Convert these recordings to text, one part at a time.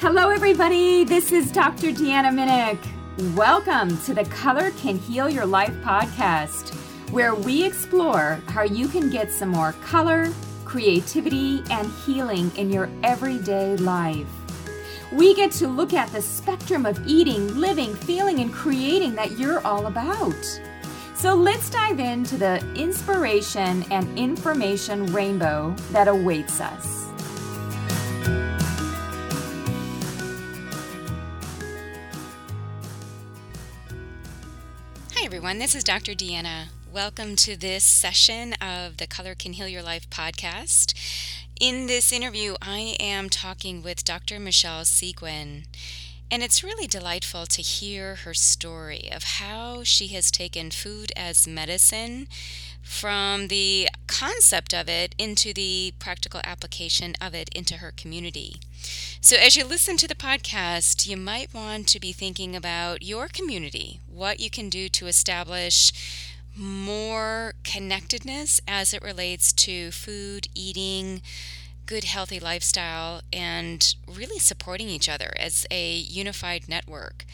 Hello, everybody. This is Dr. Deanna Minich. Welcome to the Color Can Heal Your Life podcast, where we explore how you can get some more color, creativity, and healing in your everyday life. We get to look at the spectrum of eating, living, feeling, and creating that you're all about. So let's dive into the inspiration and information rainbow that awaits us. Everyone. This is Dr. Deanna. Welcome to this session of the Color Can Heal Your Life podcast. In this interview, I am talking with Dr. Michelle Seguin. And it's really delightful to hear her story of how she has taken food as medicine from the concept of it into the practical application of it into her community. So, as you listen to the podcast, you might want to be thinking about your community, what you can do to establish more connectedness as it relates to food, eating, good, healthy lifestyle, and really supporting each other as a unified network.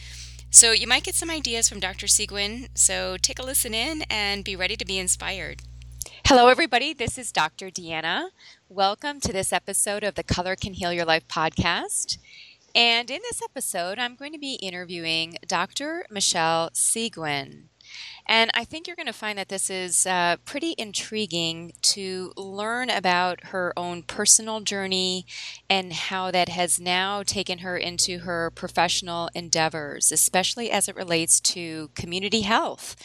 So, you might get some ideas from Dr. Seguin. So, take a listen in and be ready to be inspired. Hello, everybody. This is Dr. Deanna. Welcome to this episode of the Color Can Heal Your Life podcast. And in this episode, I'm going to be interviewing Dr. Michelle Seguin. And I think you're going to find that this is uh, pretty intriguing to learn about her own personal journey and how that has now taken her into her professional endeavors, especially as it relates to community health.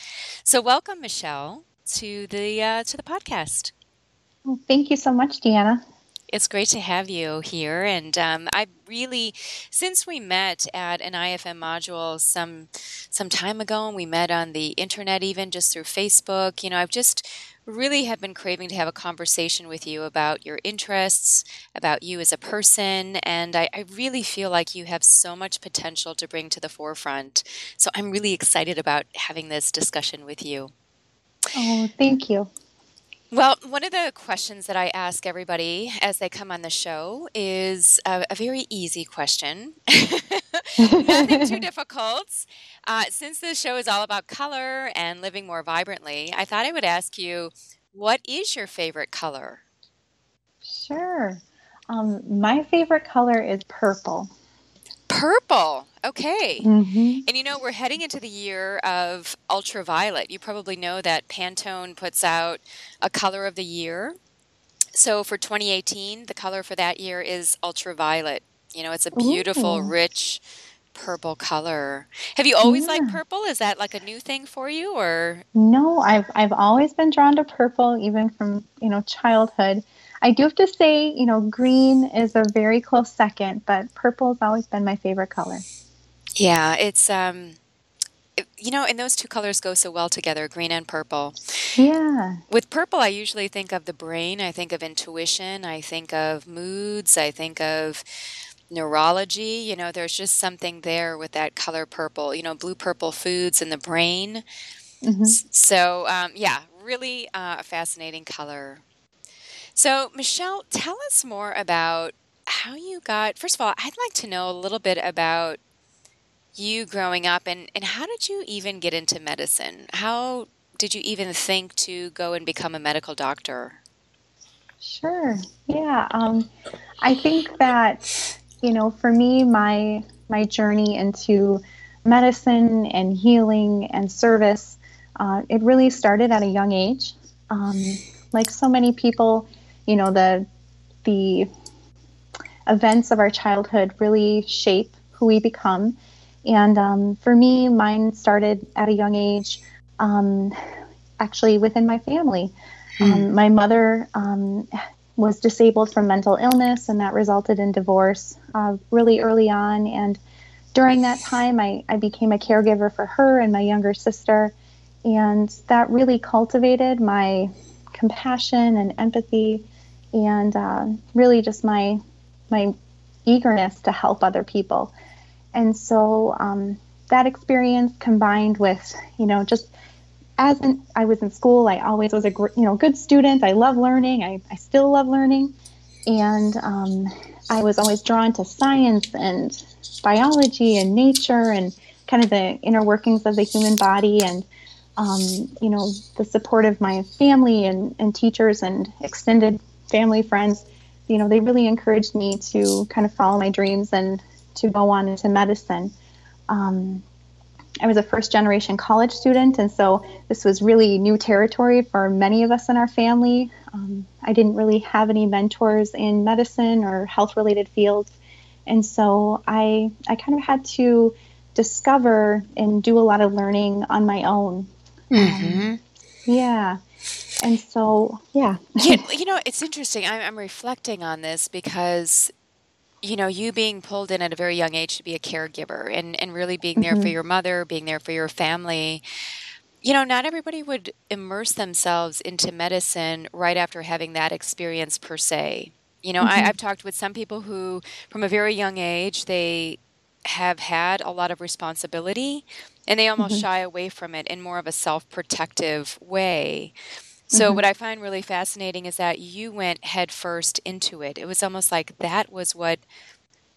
So, welcome, Michelle, to the uh, to the podcast. Well, thank you so much, Deanna. It's great to have you here. And um, I really, since we met at an IFM module some some time ago, and we met on the internet, even just through Facebook, you know, I've just really have been craving to have a conversation with you about your interests, about you as a person, and I, I, really feel like you have so much potential to bring to the forefront. So I'm really excited about having this discussion with you. Oh, thank you. Well, one of the questions that I ask everybody as they come on the show is a, a very easy question, nothing too difficult. Uh, since this show is all about color and living more vibrantly, I thought I would ask you what is your favorite color? Sure. Um, my favorite color is purple. Purple. Okay. Mm-hmm. And you know, we're heading into the year of ultraviolet. You probably know that Pantone puts out a color of the year. So for 2018, the color for that year is ultraviolet. You know, it's a beautiful, Ooh. rich purple color. Have you always yeah. liked purple? Is that like a new thing for you or No, I've I've always been drawn to purple even from, you know, childhood. I do have to say, you know, green is a very close second, but purple has always been my favorite color. Yeah, it's um you know, and those two colors go so well together, green and purple. Yeah. With purple, I usually think of the brain, I think of intuition, I think of moods, I think of neurology. You know, there's just something there with that color purple, you know, blue purple foods in the brain. Mm-hmm. So, um, yeah, really uh, a fascinating color. So, Michelle, tell us more about how you got. First of all, I'd like to know a little bit about you growing up and, and how did you even get into medicine? How did you even think to go and become a medical doctor? Sure. Yeah. Um, I think that, you know, for me, my my journey into medicine and healing and service, uh, it really started at a young age. Um, like so many people, you know the the events of our childhood really shape who we become. And um, for me mine started at a young age um, actually within my family. Mm. my mother um, was disabled from mental illness and that resulted in divorce uh, really early on. And during that time I, I became a caregiver for her and my younger sister. And that really cultivated my compassion and empathy and uh, really just my my eagerness to help other people. And so um, that experience combined with you know just as I was in school, I always was a you know good student. I love learning. I, I still love learning. and um, I was always drawn to science and biology and nature and kind of the inner workings of the human body and um, you know the support of my family and, and teachers and extended family friends you know they really encouraged me to kind of follow my dreams and to go on into medicine um, I was a first generation college student, and so this was really new territory for many of us in our family. Um, I didn't really have any mentors in medicine or health related fields, and so I, I kind of had to discover and do a lot of learning on my own. Mm-hmm. Um, yeah. And so, yeah. you, you know, it's interesting. I'm, I'm reflecting on this because you know, you being pulled in at a very young age to be a caregiver and, and really being there mm-hmm. for your mother, being there for your family. You know, not everybody would immerse themselves into medicine right after having that experience per se. You know, mm-hmm. I, I've talked with some people who, from a very young age, they have had a lot of responsibility and they almost mm-hmm. shy away from it in more of a self protective way. So mm-hmm. what I find really fascinating is that you went headfirst into it. It was almost like that was what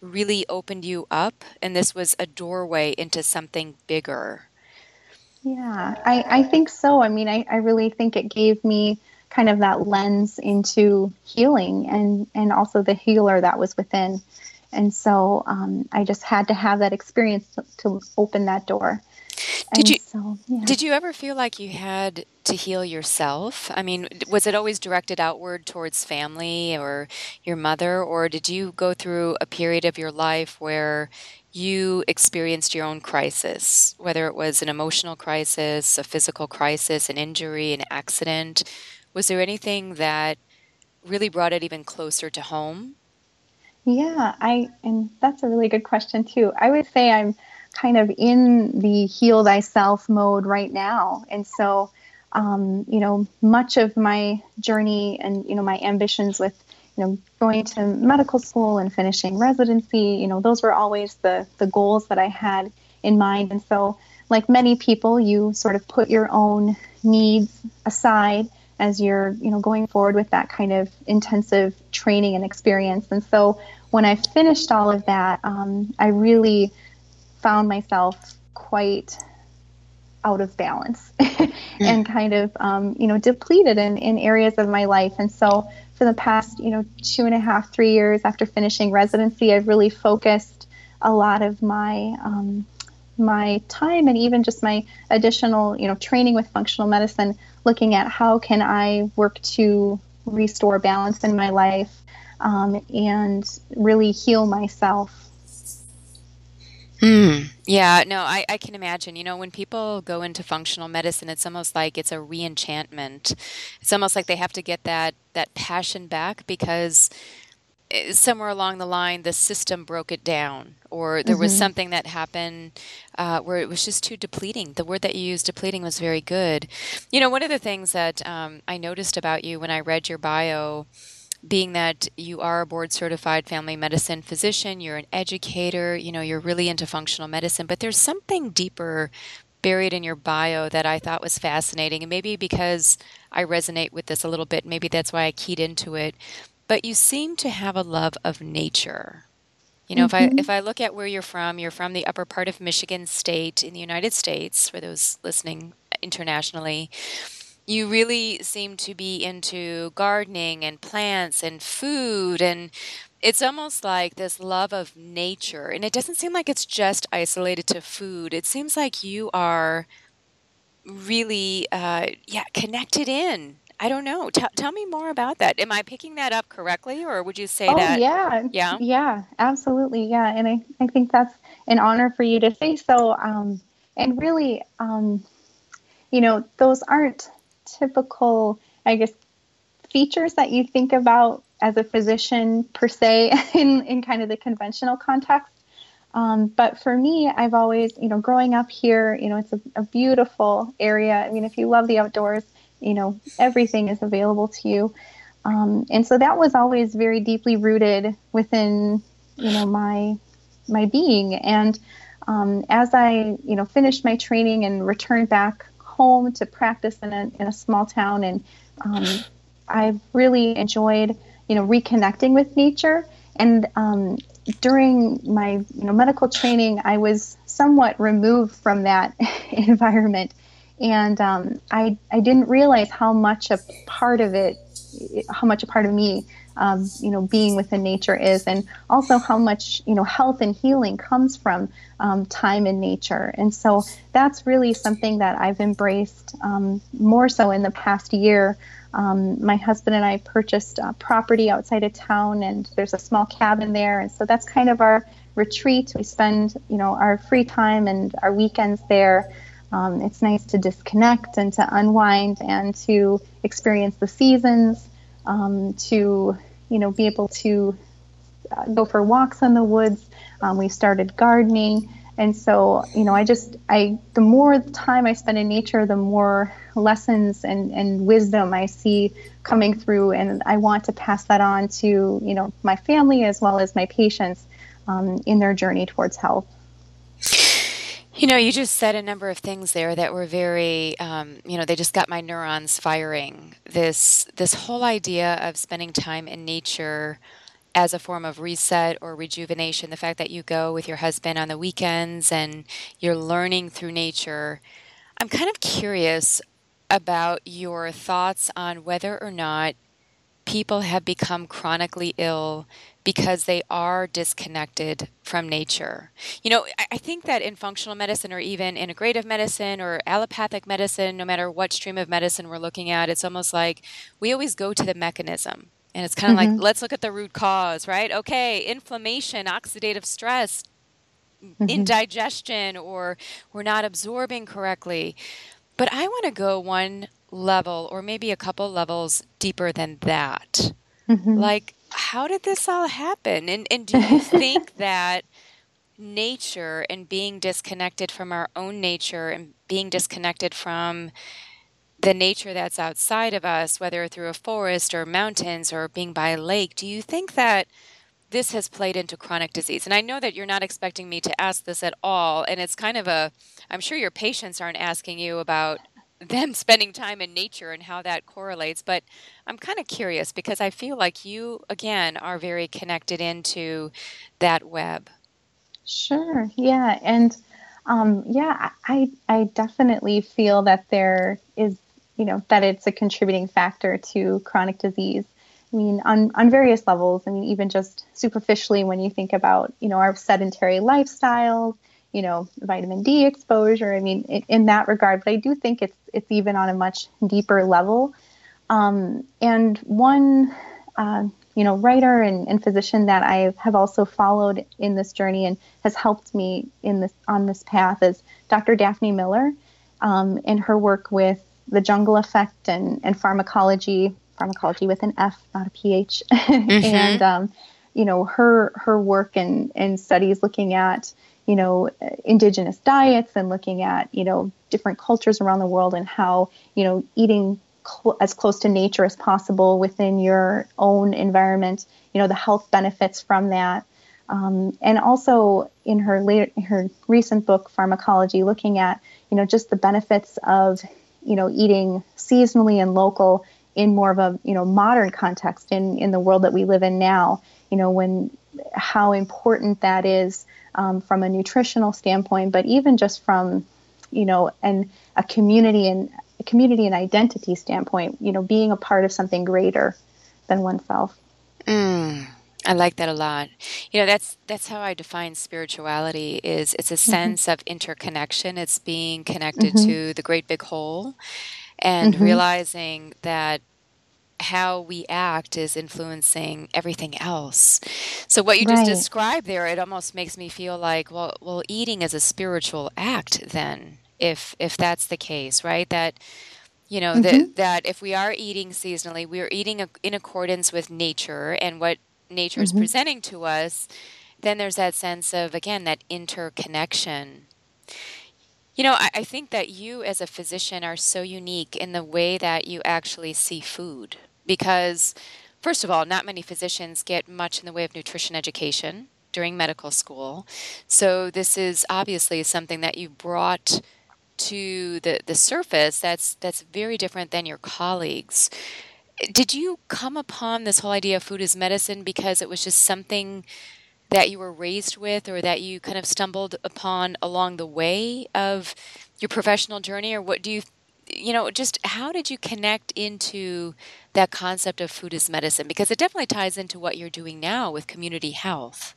really opened you up and this was a doorway into something bigger. Yeah, I, I think so. I mean, I, I really think it gave me kind of that lens into healing and, and also the healer that was within. And so um, I just had to have that experience to, to open that door. Did you so, yeah. did you ever feel like you had to heal yourself? I mean, was it always directed outward towards family or your mother, or did you go through a period of your life where you experienced your own crisis, whether it was an emotional crisis, a physical crisis, an injury, an accident? Was there anything that really brought it even closer to home? Yeah, I and that's a really good question too. I would say I'm kind of in the heal thyself mode right now. And so, um, you know, much of my journey and, you know, my ambitions with, you know, going to medical school and finishing residency, you know, those were always the, the goals that I had in mind. And so, like many people, you sort of put your own needs aside as you're, you know, going forward with that kind of intensive training and experience. And so, when I finished all of that, um, I really found myself quite out of balance and kind of um, you know depleted in, in areas of my life. And so for the past you know two and a half three years after finishing residency i've really focused a lot of my um, my time and even just my additional you know training with functional medicine looking at how can i work to restore balance in my life um, and really heal myself Mm, yeah, no, I, I can imagine. You know, when people go into functional medicine, it's almost like it's a reenchantment. It's almost like they have to get that that passion back because eh, somewhere along the line the system broke it down, or there mm-hmm. was something that happened uh, where it was just too depleting. The word that you used, depleting, was very good. You know, one of the things that um, I noticed about you when I read your bio being that you are a board certified family medicine physician, you're an educator, you know, you're really into functional medicine, but there's something deeper buried in your bio that I thought was fascinating. And maybe because I resonate with this a little bit, maybe that's why I keyed into it. But you seem to have a love of nature. You know, mm-hmm. if I mm-hmm. if I look at where you're from, you're from the upper part of Michigan State in the United States. For those listening internationally, you really seem to be into gardening and plants and food and it's almost like this love of nature and it doesn't seem like it's just isolated to food. It seems like you are really uh, yeah connected in. I don't know. T- tell me more about that. Am i picking that up correctly or would you say oh, that yeah. Yeah? Yeah absolutely. Yeah and I, I think that's an honor for you to say so. Um, and really um, you know those aren't typical, I guess, features that you think about as a physician per se in, in kind of the conventional context. Um, but for me, I've always, you know, growing up here, you know, it's a, a, beautiful area. I mean, if you love the outdoors, you know, everything is available to you. Um, and so that was always very deeply rooted within, you know, my my being. And um, as I, you know, finished my training and returned back home to practice in a, in a small town. And um, I've really enjoyed, you know, reconnecting with nature. And um, during my you know medical training, I was somewhat removed from that environment, and um, I I didn't realize how much a part of it, how much a part of me, um, you know, being within nature is, and also how much you know health and healing comes from um, time in nature. And so that's really something that I've embraced um, more so in the past year. Um, my husband and I purchased a property outside of town, and there's a small cabin there, and so that's kind of our retreat. We spend, you know, our free time and our weekends there. Um, it's nice to disconnect and to unwind and to experience the seasons, um, to, you know, be able to uh, go for walks in the woods. Um, we started gardening. And so, you know, I just, I, the more time I spend in nature, the more lessons and, and wisdom I see coming through. And I want to pass that on to, you know, my family as well as my patients um, in their journey towards health. You know, you just said a number of things there that were very, um, you know, they just got my neurons firing. This this whole idea of spending time in nature as a form of reset or rejuvenation. The fact that you go with your husband on the weekends and you're learning through nature. I'm kind of curious about your thoughts on whether or not people have become chronically ill because they are disconnected from nature. You know, I think that in functional medicine or even integrative medicine or allopathic medicine, no matter what stream of medicine we're looking at, it's almost like we always go to the mechanism. And it's kind of mm-hmm. like, let's look at the root cause, right? Okay, inflammation, oxidative stress, mm-hmm. indigestion, or we're not absorbing correctly. But I want to go one level or maybe a couple levels deeper than that. Mm-hmm. Like, how did this all happen? And, and do you think that nature and being disconnected from our own nature and being disconnected from the nature that's outside of us, whether through a forest or mountains or being by a lake, do you think that this has played into chronic disease? And I know that you're not expecting me to ask this at all. And it's kind of a, I'm sure your patients aren't asking you about them spending time in nature and how that correlates. But I'm kind of curious because I feel like you, again, are very connected into that web. Sure. Yeah. And um, yeah, I, I definitely feel that there is you know that it's a contributing factor to chronic disease. I mean, on, on various levels. I mean, even just superficially, when you think about you know our sedentary lifestyles, you know, vitamin D exposure. I mean, in, in that regard, but I do think it's it's even on a much deeper level. Um, and one, uh, you know, writer and, and physician that I have also followed in this journey and has helped me in this on this path is Dr. Daphne Miller, um, in her work with the jungle effect and, and Farmacology, Farmacology with an F, not a PH. Mm-hmm. and, um, you know, her, her work and, and studies looking at, you know, indigenous diets and looking at, you know, different cultures around the world and how, you know, eating cl- as close to nature as possible within your own environment, you know, the health benefits from that. Um, and also in her later, her recent book, Farmacology, looking at, you know, just the benefits of you know, eating seasonally and local in more of a, you know, modern context in, in the world that we live in now, you know, when how important that is um, from a nutritional standpoint, but even just from, you know, and a community and a community and identity standpoint, you know, being a part of something greater than oneself. Mm. I like that a lot. You know, that's that's how I define spirituality is it's a mm-hmm. sense mm-hmm. of interconnection. It's being connected mm-hmm. to the great big whole and mm-hmm. realizing that how we act is influencing everything else. So what you just right. described there, it almost makes me feel like, well, well, eating is a spiritual act then, if if that's the case, right? That you know mm-hmm. that that if we are eating seasonally, we are eating in accordance with nature and what nature is mm-hmm. presenting to us, then there's that sense of, again, that interconnection. You know, I, I, think that you as a physician are so unique in the way that you actually see food because, first of all, not many physicians get much in the way of nutrition education during medical school. So, this is obviously something that you brought to the, the surface that's that's very different than your colleagues did you come upon this whole idea of food as medicine because it was just something that you were raised with or that you kind of stumbled upon along the way of your professional journey? Or what do you you know just how did you connect into that concept of food as medicine? Because it definitely ties into what you're doing now with community health.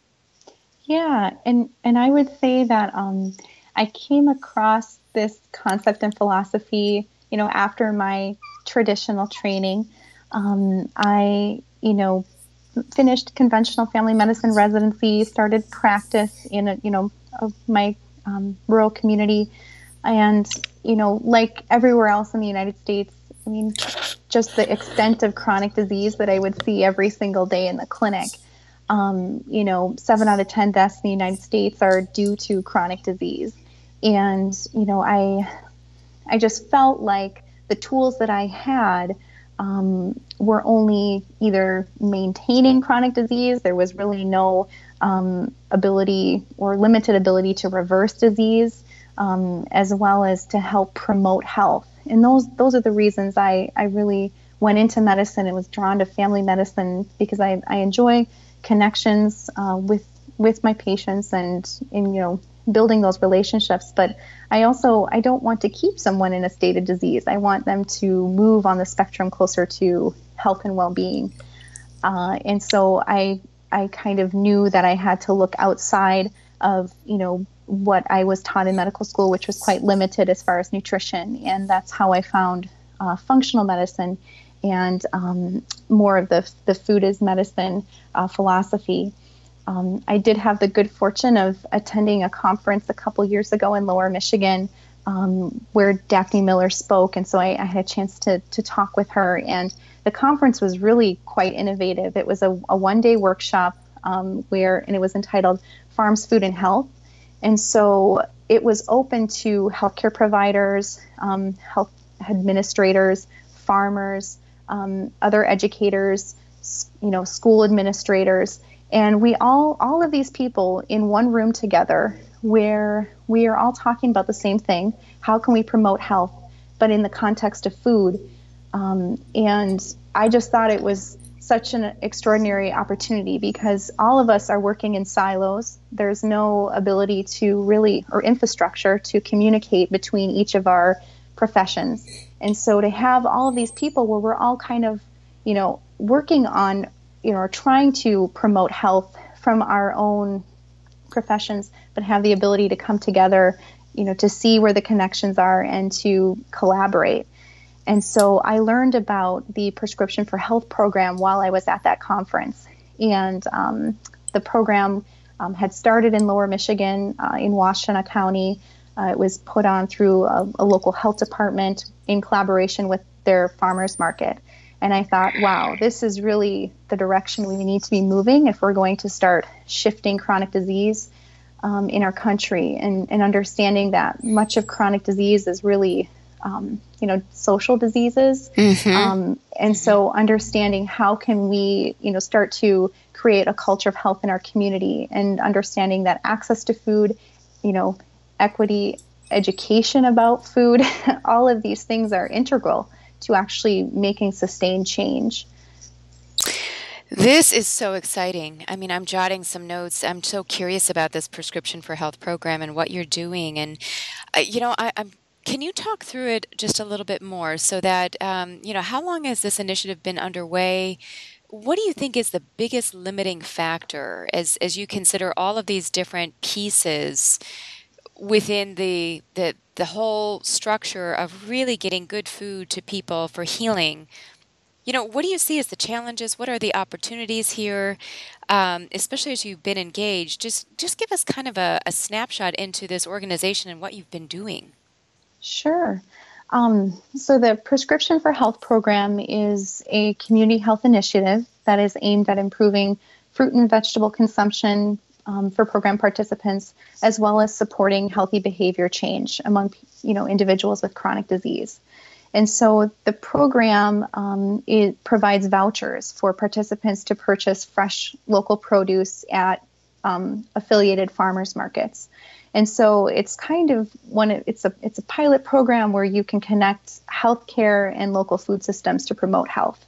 Yeah and and i would say that um, i came across this concept and philosophy you know after my traditional training. Um, i you know finished conventional family medicine residency started practice in a you know my um, rural community and, you know, like everywhere else in the United States, I mean, just the extent of chronic disease that I would see every single day in the clinic. Um, you know, seven out of 10 deaths in the United States are due to chronic disease. And, you know, I, I just felt like the tools that I had um, were only either maintaining chronic disease, there was really no um, ability or limited ability to reverse disease um, as well as to help promote health. And those those are the reasons I, I really went into medicine and was drawn to family medicine because I, I enjoy connections uh, with with my patients and in you know building those relationships but i also i don't want to keep someone in a state of disease i want them to move on the spectrum closer to health and well-being uh, and so i i kind of knew that i had to look outside of you know what I was taught in medical school, which was quite limited as far as nutrition. And that's how I found uh, functional medicine and um, more of the, the food as medicine uh, philosophy. Um, I did have the good fortune of attending a conference a couple years ago in Lower Michigan um, where Daphne Miller spoke. And so I, I, had a chance to, to talk with her. And the conference was really quite innovative. It was a, a one day workshop um, where, and it was entitled Farms, Food, and Health and so it was open to healthcare providers, um, health administrators, farmers, um, other educators, you know, school administrators, and we all all of these people in one room together where we are all talking about the same thing. How can we promote health, but in the context of food? Um, and I just thought it was such an extraordinary opportunity because all of us are working in silos. There's no ability to really, or infrastructure to communicate between each of our professions. And so to have all of these people where we're all kind of, you know, working on, you know, trying to promote health from our own professions, but have the ability to come together, you know, to see where the connections are and to collaborate. And so I learned about the prescription for health program while I was at that conference. And um, the program um, had started in Lower Michigan uh, in Washtenaw County. Uh, it was put on through a, a, local health department in collaboration with their farmers market. And I thought, wow, this is really the direction we need to be moving if we're going to start shifting chronic disease um, in our country and, and understanding that much of chronic disease is really um, you know social diseases mm-hmm. um, and so understanding how can we you know start to create a culture of health in our community and understanding that access to food you know equity education about food all of these things are integral to actually making sustained change this is so exciting. I mean, I'm jotting some notes. I'm so curious about this prescription for health program and what you're doing. And, uh, you know, I, am can you talk through it just a little bit more so that, um, you know, how long has this initiative been underway? What do you think is the biggest limiting factor as, as you consider all of these different pieces within the, the, the whole structure of really getting good food to people for healing? You know, what do you see as the challenges? What are the opportunities here? Um, especially as you've been engaged, just just give us kind of a, a snapshot into this organization and what you've been doing. Sure. Um, so, the Prescription for Health program is a community health initiative that is aimed at improving fruit and vegetable consumption um, for program participants, as well as supporting healthy behavior change among you know individuals with chronic disease. And so, the program um, it provides vouchers for participants to purchase fresh local produce at um, affiliated farmers markets. And so it's kind of one it's a it's a pilot program where you can connect healthcare and local food systems to promote health.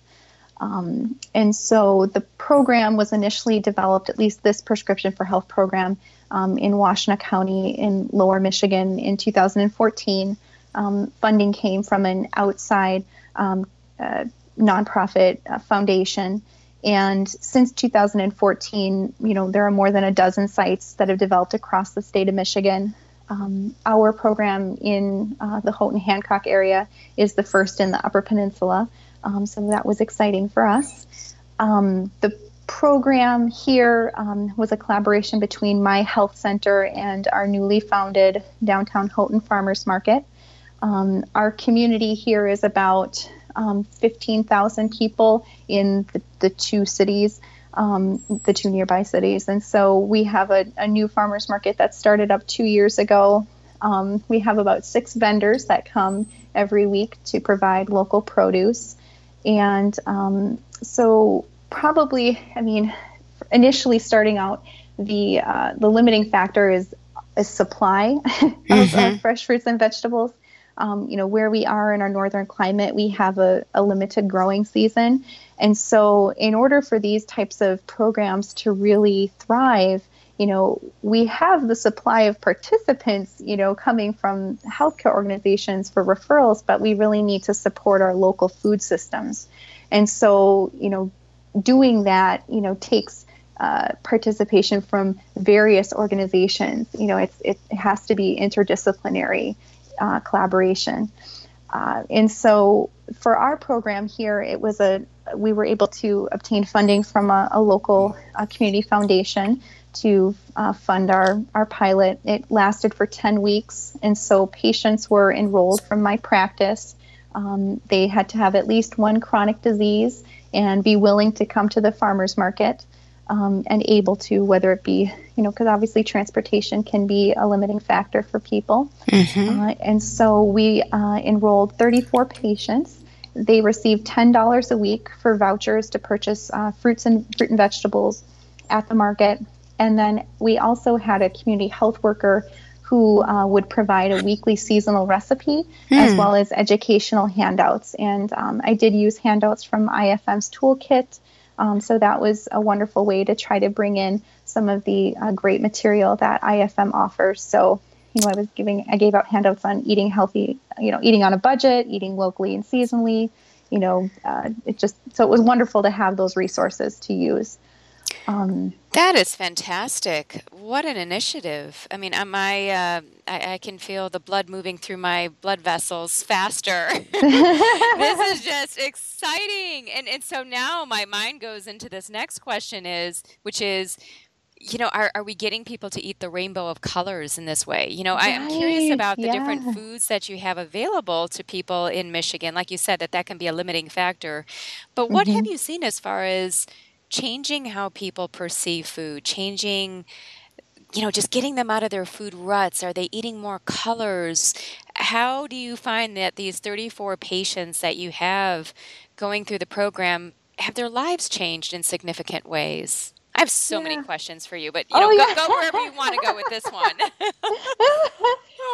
Um, and so the program was initially developed, at least this prescription for health program, um, in Washtenaw County in Lower Michigan in 2014. Um, funding came from an outside um, uh, nonprofit uh, foundation. And since 2014, you know, there are more than a dozen sites that have developed across the state of Michigan. Um, our program in uh, the Houghton Hancock area is the first in the Upper Peninsula. Um, so that was exciting for us. Um, the program here um, was a collaboration between my health center and our newly founded downtown Houghton Farmers Market. Um, our community here is about um, 15,000 people in the, the two cities, um, the two nearby cities. And so we have a, a, new farmers market that started up two years ago. Um, we have about six vendors that come every week to provide local produce. And um, so, probably, I mean, initially starting out, the uh, the limiting factor is a supply of, mm-hmm. of, fresh fruits and vegetables. Um, you know, where we are in our northern climate, we have a, a limited growing season. And so, in order for these types of programs to really thrive, you know, we have the supply of participants, you know, coming from healthcare organizations for referrals, but we really need to support our local food systems. And so, you know, doing that, you know, takes uh, participation from various organizations. You know, it's, it has to be interdisciplinary uh, collaboration. Uh, and so for our program here, it was a we were able to obtain funding from a, a local uh, community foundation to uh, fund our, our pilot. It lasted for 10 weeks, and so patients were enrolled from my practice. Um, they had to have at least one chronic disease and be willing to come to the farmer's market um, and able to, whether it be, you know, because obviously transportation can be a limiting factor for people. Mm-hmm. Uh, and so we uh, enrolled 34 patients. They received $10 a week for vouchers to purchase uh, fruits and fruit and vegetables at the market and then we also had a community health worker who uh, would provide a weekly seasonal recipe mm. as hmm. well as educational handouts. And um, I did use handouts from IFM's toolkit. Um, so that was a wonderful way to try to bring in some of the uh, great material that IFM offers. So, you know, I was giving, I gave out handouts on eating healthy, you know, eating on a budget, eating locally and seasonally. You know, uh, it just so it was wonderful to have those resources to use. Um, that is fantastic. What an initiative. I mean, my, uh, I, I, can feel the blood moving through my blood vessels faster. this is just exciting. And, and so now my mind goes into this next question is, which is, you know, are, are we getting people to eat the rainbow of colors in this way? You know, right. I am curious about the yeah. different foods that you have available to people in Michigan. Like you said, that that can be a limiting factor. But what mm-hmm. have you seen as far as changing how people perceive food, changing you know, just getting them out of their food ruts? Are they eating more colors? How do you find that these 34 patients that you have going through the program have their lives changed in significant ways? I have so yeah. many questions for you, but you oh, know, oh, yeah. go, go, wherever you want to go with this one.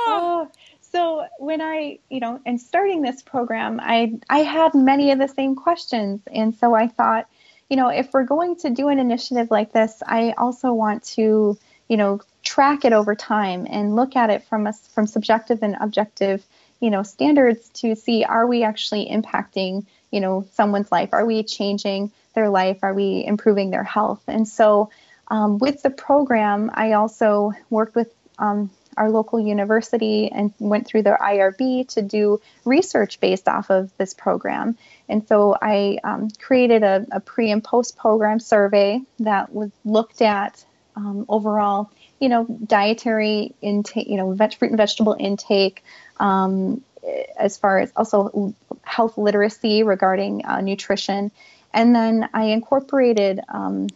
oh, so when I, you know, and starting this program, I I had many of the same questions, and so I thought, you know, if we're going to do an initiative like this, I also want to, you know, track it over time and look at it from us from subjective and objective, you know, standards to see are we actually impacting, you know, someone's life? Are we changing their life? Are we improving their health? And so, um, with the program, I also worked with um, our local university and went through their IRB to do research based off of this program. And so I um, created a, a, pre and post program survey that was looked at um, overall, you know, dietary intake, you know, veg- fruit and vegetable intake, um, as far as also health literacy regarding uh, nutrition. And then I incorporated um,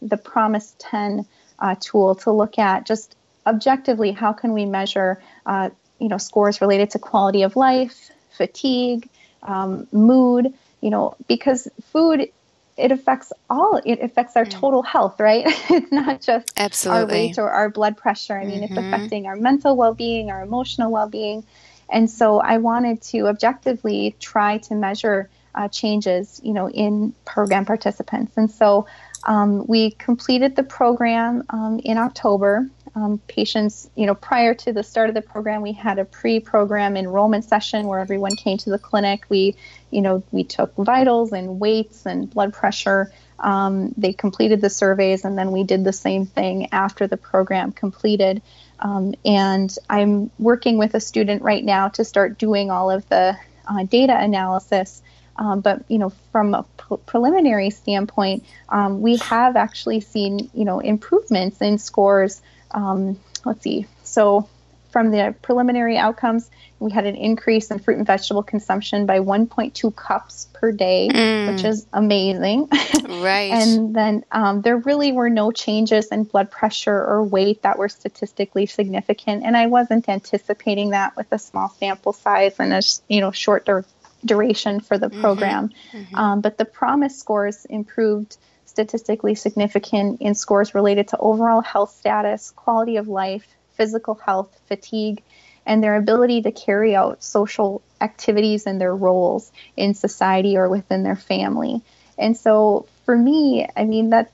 the PROMIS 10 uh, tool to look at just objectively, how can we measure, uh, you know, scores related to quality of life, fatigue, um, mood, you know, because food it affects all it affects our mm. total health right it's not just Absolutely. our weight or our blood pressure i mean mm-hmm. it's affecting our mental well-being our emotional well-being and so i wanted to objectively try to measure uh, changes, you know, in program participants. And so um, we completed the program um, in October. Um, patients, you know, prior to the start of the program, we had a pre-program enrollment session where everyone came to the clinic. We, you know, we took vitals and weights and blood pressure. Um, they completed the surveys, and then we did the same thing after the program completed. Um, and I'm working with a student right now to start doing all of the uh, data analysis. Um, but you know, from a pre- preliminary standpoint, um, we have actually seen you know improvements in scores. Um, let's see. So from the preliminary outcomes, we had an increase in fruit and vegetable consumption by 1.2 cups per day, mm. which is amazing. Right. and then um, there really were no changes in blood pressure or weight that were statistically significant, and I wasn't anticipating that with a small sample size and a you know short dur- duration for the mm-hmm. program. Mm-hmm. Mm-hmm. Um, but the PROMIS scores improved statistically significant in scores related to overall health status, quality of life, physical health, fatigue, and their ability to carry out social activities and their roles in society or within their family. And so for me, I mean that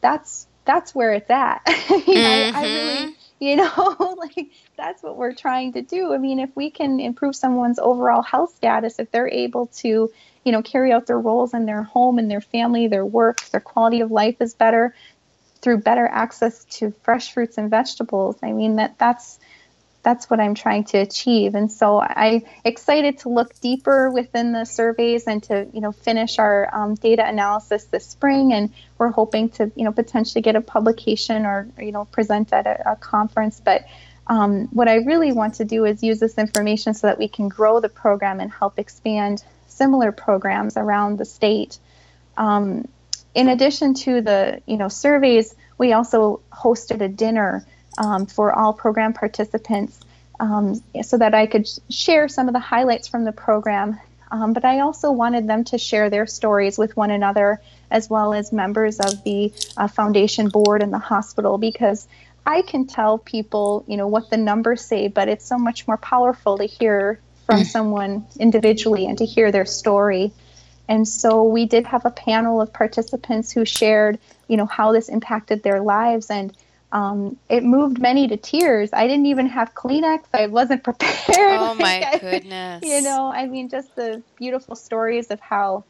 that's that's where it's at. mm-hmm. I, I really you know like that's what we're trying to do i mean if we can improve someone's overall health status if they're able to you know carry out their roles in their home and their family their work their quality of life is better through better access to fresh fruits and vegetables. I mean that that's that's what I'm trying to achieve. And so I'm excited to look deeper within the surveys and to, you know, finish our um, data analysis this spring. And we're hoping to, you know, potentially get a publication or, you know, present at a, a conference. But um, what I really want to do is use this information so that we can grow the program and help expand similar programs around the state. Um, in addition to the you know surveys, we also hosted a dinner um, for all program participants um, so that I could share some of the highlights from the program. Um, but I also wanted them to share their stories with one another as well as members of the uh, foundation board and the hospital because I can tell people, you know, what the numbers say, but it's so much more powerful to hear from mm. someone individually and to hear their story. And so we did have a panel of participants who shared, you know, how this impacted their lives. And um, it moved many to tears. I didn't even have Kleenex. I wasn't prepared. Oh my goodness. you know, I mean, just the beautiful stories of how,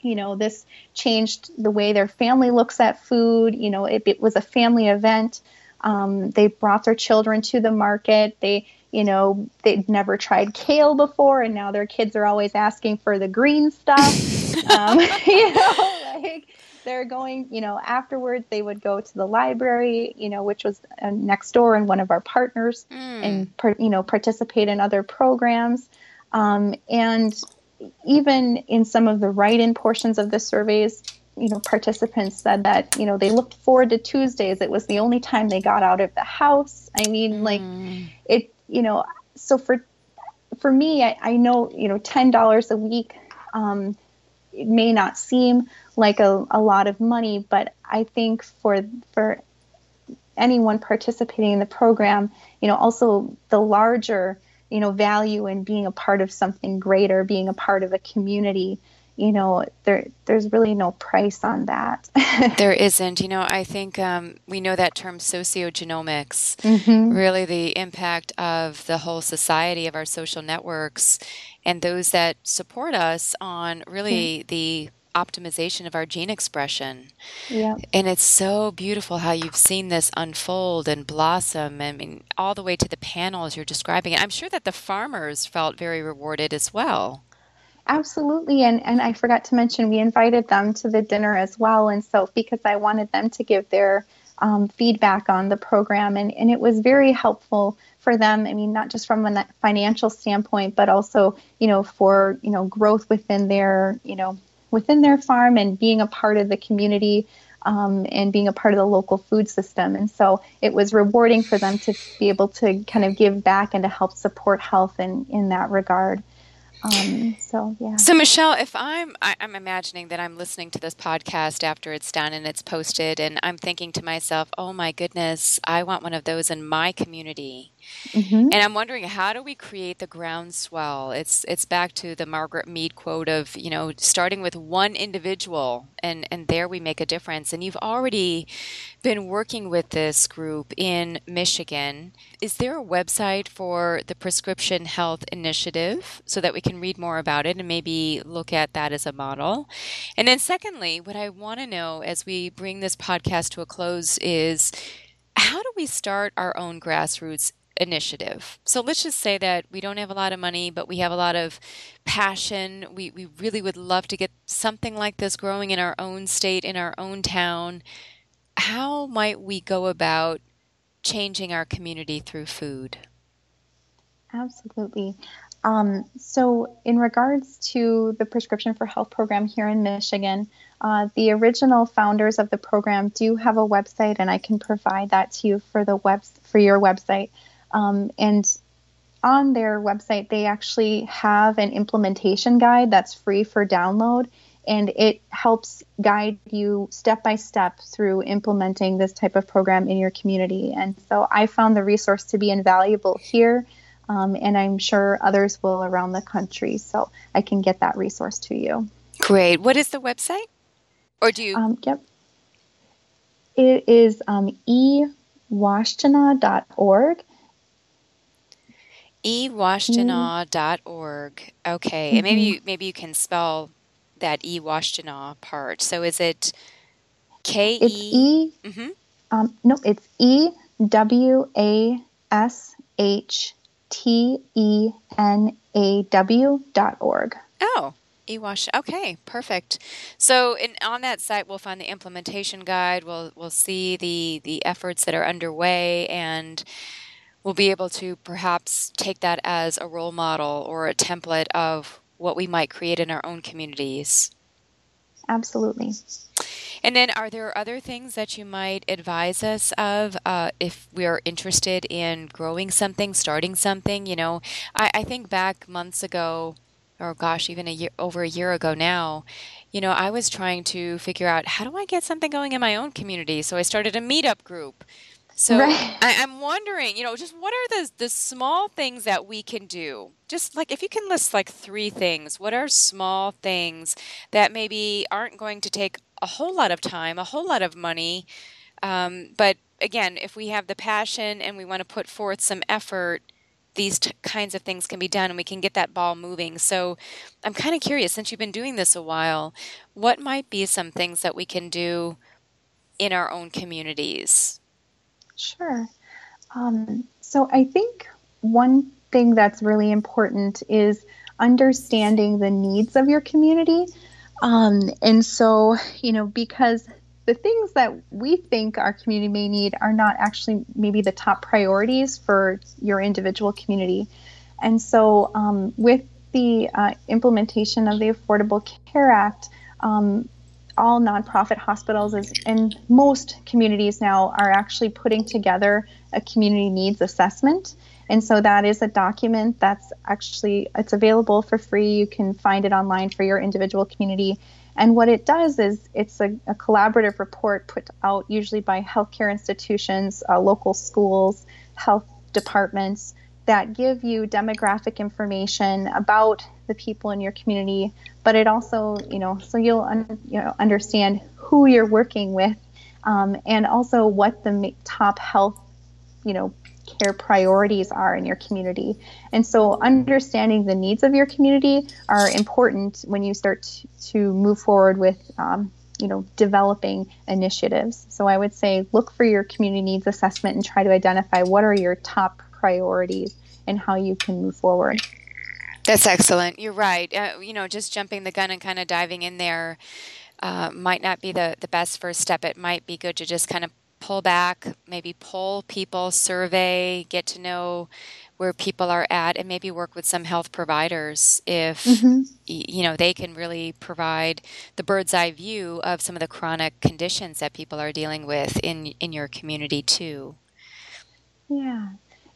you know, this changed the way their family looks at food. You know, it, it was a family event. Um, they brought their children to the market. They, you know, they'd never tried kale before, and now their kids are always asking for the green stuff. um, you know, like they're going, you know, afterwards they would go to the library, you know, which was uh, next door and one of our partners, mm. and you know, participate in other programs, um, and even in some of the write-in portions of the surveys, you know, participants said that you know they looked forward to Tuesdays. It was the only time they got out of the house. I mean, mm. like it you know, so for for me, I, I know you know ten dollars a week. Um, it may not seem like a, a lot of money, but I think for for anyone participating in the program, you know, also the larger you know value in being a part of something greater, being a part of a community you know there there's really no price on that there isn't you know i think um, we know that term sociogenomics mm-hmm. really the impact of the whole society of our social networks and those that support us on really mm-hmm. the optimization of our gene expression. Yeah. And it's so beautiful how you've seen this unfold and blossom. I mean, all the way to the panels you're describing it. I'm sure that the farmers felt very rewarded as well. Absolutely. And, and I forgot to mention, we invited them to the dinner as well. And so, because I wanted them to give their um, feedback on the program, and, and it was very helpful for them. I mean, not just from a financial standpoint, but also, you know, for, you know, growth within their, you know, within their farm and being a part of the community um, and being a part of the local food system. And so it was rewarding for them to be able to kind of give back and to help support health in, in that regard. Um, so yeah. So Michelle, if I'm I, am i am imagining that I'm listening to this podcast after it's done and it's posted, and I'm thinking to myself, oh my goodness, I want one of those in my community. Mm-hmm. And I'm wondering how do we create the groundswell? It's it's back to the Margaret Mead quote of, you know, starting with one individual and and there we make a difference. And you've already been working with this group in Michigan. Is there a website for the Prescription Health Initiative so that we can read more about it and maybe look at that as a model? And then secondly, what I want to know as we bring this podcast to a close is how do we start our own grassroots initiative. So let's just say that we don't have a lot of money, but we have a lot of passion. We, we really would love to get something like this growing in our own state, in our own town. How might we go about changing our community through food? Absolutely. Um, so, in regards to the Prescription for Health program here in Michigan, uh, the original founders of the program do have a website, and I can provide that to you for the web for your website. Um, and on their website, they actually have an implementation guide that's free for download, and it helps guide you step by step through implementing this type of program in your community. And so I found the resource to be invaluable here, um, and I'm sure others will around the country. So I can get that resource to you. Great. What is the website? Or do you? Um, yep. It is um, ewashtenaw.org ewashtenaw.org. Okay, mm-hmm. and maybe mm-hmm. you, maybe you can spell that ewashtenaw part. So is it K E? Mm-hmm. Um, no, it's E W A S H T E N A W dot org. Oh, ewash. Okay, perfect. So, in, on that site, we'll find the implementation guide. We'll we'll see the the efforts that are underway and we'll be able to perhaps take that as a role model or a template of what we might create in our own communities. Absolutely. And then, are there other things that you might advise us of uh, if we are interested in growing something, starting something? You know, I, I think back months ago, or gosh, even a year over a year ago now, you know, I was trying to figure out how do I get something going in my own community. So I started a meetup group so right. I, am wondering, you know, just what are the the small things that we can do? Just like if you can list like three things, what are small things that maybe aren't going to take a whole lot of time, a whole lot of money, um, but again, if we have the passion and we want to put forth some effort, these t- kinds of things can be done and we can get that ball moving. So I'm kind of curious, since you've been doing this a while, what might be some things that we can do in our own communities? Sure. Um, so I think one thing that's really important is understanding the needs of your community. Um, and so, you know, because the things that we think our community may need are not actually maybe the top priorities for your individual community. And so, um, with the uh, implementation of the Affordable Care Act, um, all nonprofit hospitals is, and most communities now are actually putting together a community needs assessment and so that is a document that's actually it's available for free. You can find it online for your individual community. And what it does is it's a, a collaborative report put out usually by healthcare institutions uh, local schools health departments that give you demographic information about the people in your community, but it also, you know, so you'll un, you know understand who you're working with, um, and also what the top health, you know, care priorities are in your community. And so, understanding the needs of your community are important when you start to, move forward with. Um, you know, developing initiatives. So I would say look for your community needs assessment and try to identify what are your top priorities and how you can move forward. That's excellent. You're right. Uh, you know, just jumping the gun and kind of diving in there uh, might not be the, the best first step. It might be good to just kind of pull back, maybe pull people, survey, get to know where people are at, and maybe work with some health providers if mm-hmm. you know they can really provide the bird's eye view of some of the chronic conditions that people are dealing with in in your community too. Yeah.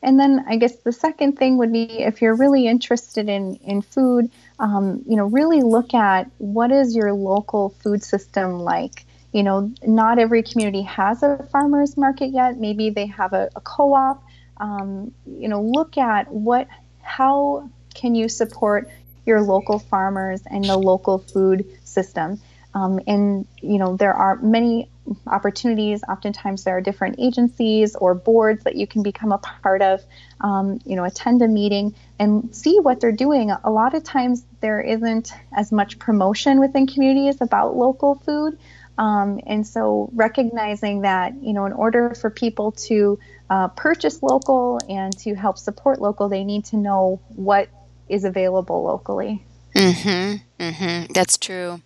And then I guess the second thing would be if you're really interested in, in food, um, you know, really look at what is your local food system like. You know, not every community has a farmer's market yet. Maybe they have a, a co op. um, you know, look at what, how can you support your local farmers and the local food system. Um, and you know there are many opportunities. Oftentimes there are different agencies or boards that you can become a part of. Um, you know, attend a meeting and see what they're doing. A lot of times there isn't as much promotion within communities about local food. Um, and so recognizing that, you know, in order for people to uh, purchase local and to help support local, they need to know what is available locally. Mm-hmm. Mm-hmm. That's true.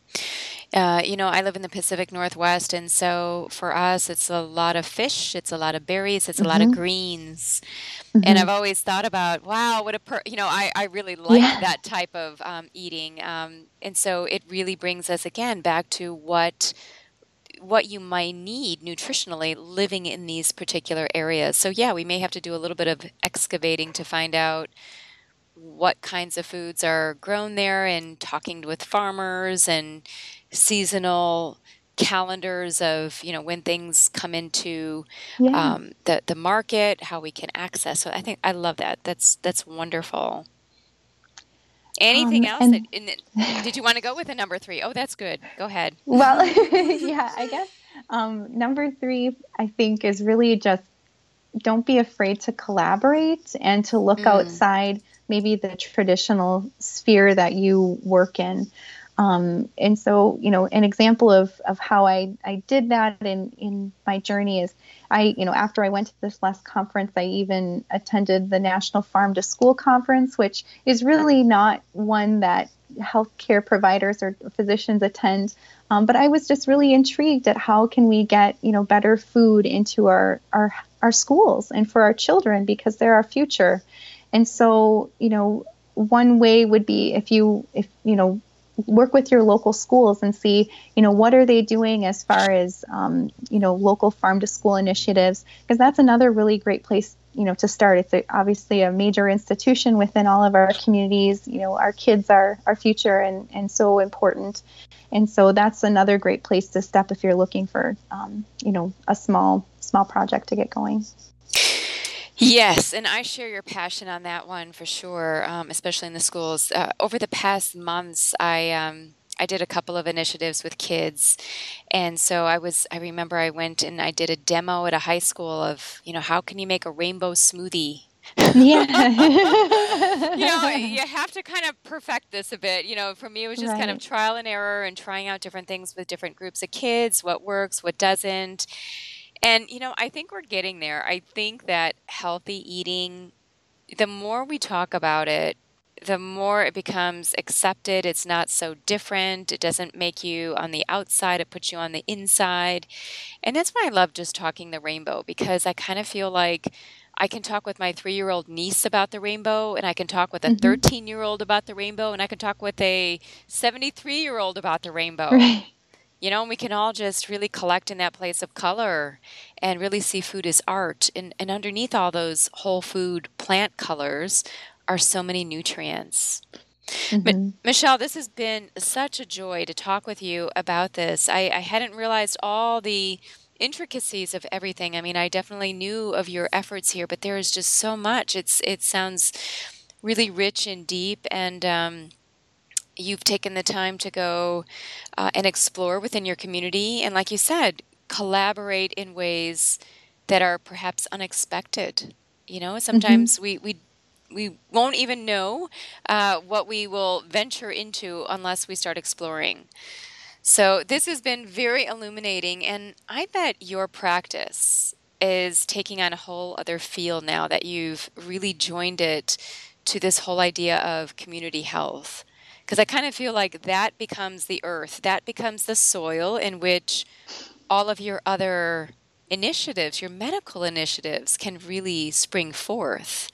Uh, you know, I live in the Pacific Northwest, and so for us, it's a lot of fish, it's a lot of berries, it's a mm-hmm. lot of mm-hmm. greens. Mm-hmm. And I've always thought about, wow, what a per, you know, I, I really like yeah. that type of um, eating. Um, and so it really brings us again back to what what you might need nutritionally living in these particular areas. So yeah, we may have to do a little bit of excavating to find out what kinds of foods are grown there and talking with farmers and seasonal calendars of you know when things come into yeah. um, the the market, how we can access. So I think I love that. That's that's wonderful. Anything um, else? That, the, did you want to go with a number three? Oh, that's good. Go ahead. Well, yeah, I guess um, number three I think is really just don't be afraid to collaborate and to look mm. outside maybe the traditional sphere that you work in. Um, and so, you know, an example of, of how I, I did that in, in my journey is I, you know, after I went to this last conference, I even attended the National Farm to School Conference, which is really not one that healthcare providers or physicians attend. Um, but I was just really intrigued at how can we get, you know, better food into our, our, our schools and for our children because they're our future. And so, you know, one way would be if you, if, you know, work with your local schools and see, you know, what are they doing as far as, um, you know, local farm to school initiatives, because that's another really great place, you know, to start. It's a, obviously a major institution within all of our communities. You know, our kids are our future and, and so important. And so that's another great place to step if you're looking for, um, you know, a small, small project to get going. Yes, and I share your passion on that one for sure, um, especially in the schools. Uh, over the past months, I um, I did a couple of initiatives with kids, and so I was I remember I went and I did a demo at a high school of you know how can you make a rainbow smoothie. yeah. you know, you have to kind of perfect this a bit. You know, for me, it was just right. kind of trial and error and trying out different things with different groups of kids, what works, what doesn't. And, you know, I think we're getting there. I think that healthy eating, the more we talk about it, the more it becomes accepted. It's not so different. It doesn't make you on the outside, it puts you on the inside. And that's why I love just talking the rainbow because I kind of feel like I can talk with my three year old niece about the rainbow, and I can talk with a 13 mm-hmm. year old about the rainbow, and I can talk with a 73 year old about the rainbow. Right. You know, and we can all just really collect in that place of color and really see food as art. And, and underneath all those whole food plant colors are so many nutrients. Mm-hmm. But Michelle, this has been such a joy to talk with you about this. I, I hadn't realized all the intricacies of everything. I mean, I definitely knew of your efforts here, but there is just so much. It's it sounds really rich and deep, and um, you've taken the time to go uh, and explore within your community. And like you said, collaborate in ways that are perhaps unexpected. You know, sometimes mm-hmm. we, we we won't even know uh, what we will venture into unless we start exploring. So, this has been very illuminating, and I bet your practice is taking on a whole other feel now that you've really joined it to this whole idea of community health because I kind of feel like that becomes the earth, that becomes the soil in which all of your other initiatives, your medical initiatives, can really spring forth.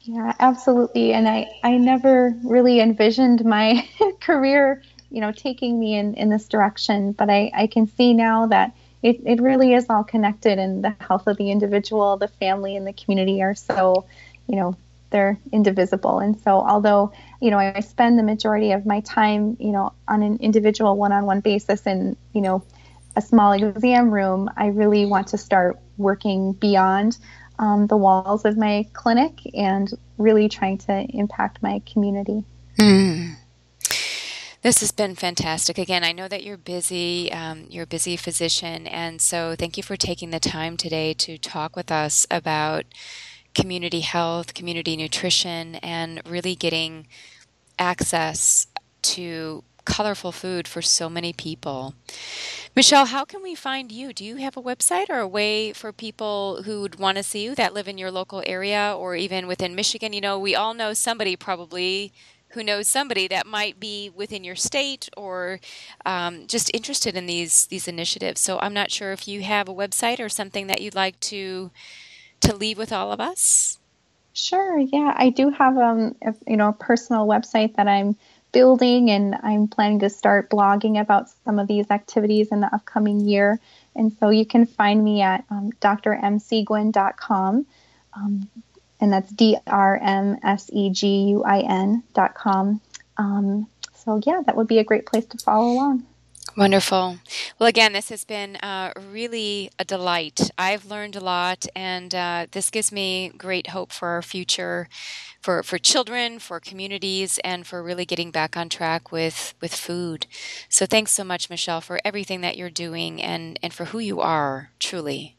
Yeah, absolutely. And I, I never really envisioned my career, you know, taking me in, in this direction, but I, I can see now that it, it really is all connected and the health of the individual, the family, and the community are so, you know, they're indivisible. And so, although you know I spend the majority of my time, you know, on an individual one-on-one basis in you know a small exam room, I really want to start working beyond um, the walls of my clinic and really trying to impact my community. Mm. This has been fantastic. Again, I know that you're busy. Um, you're a busy physician. And so thank you for taking the time today to talk with us about community health, community nutrition, and really getting access to colorful food for so many people. Michelle, how can we find you? Do you have a website or a way for people who would want to see you that live in your local area or even within Michigan? You know, we all know somebody probably who knows somebody that might be within your state or um, just interested in these these initiatives. So I'm not sure if you have a website or something that you'd like to to leave with all of us. Sure. Yeah, I do have um, a, you know, a personal website that I'm building, and I'm planning to start blogging about some of these activities in the upcoming year. And so you can find me at um, drmseguin.com. Um, and that's D R M S E G U I N.com. Um, so, yeah, that would be a great place to follow along. Wonderful. Well, again, this has been uh, really a delight. I've learned a lot, and uh, this gives me great hope for our future, for, for children, for communities, and for really getting back on track with, with food. So, thanks so much, Michelle, for everything that you're doing and, and for who you are, truly.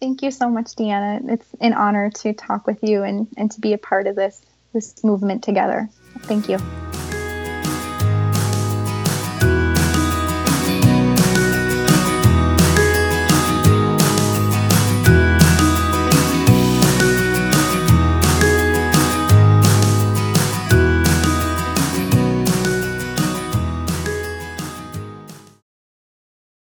Thank you so much, Deanna. It's an honor to talk with you and, and to be a part of this this movement together. Thank you.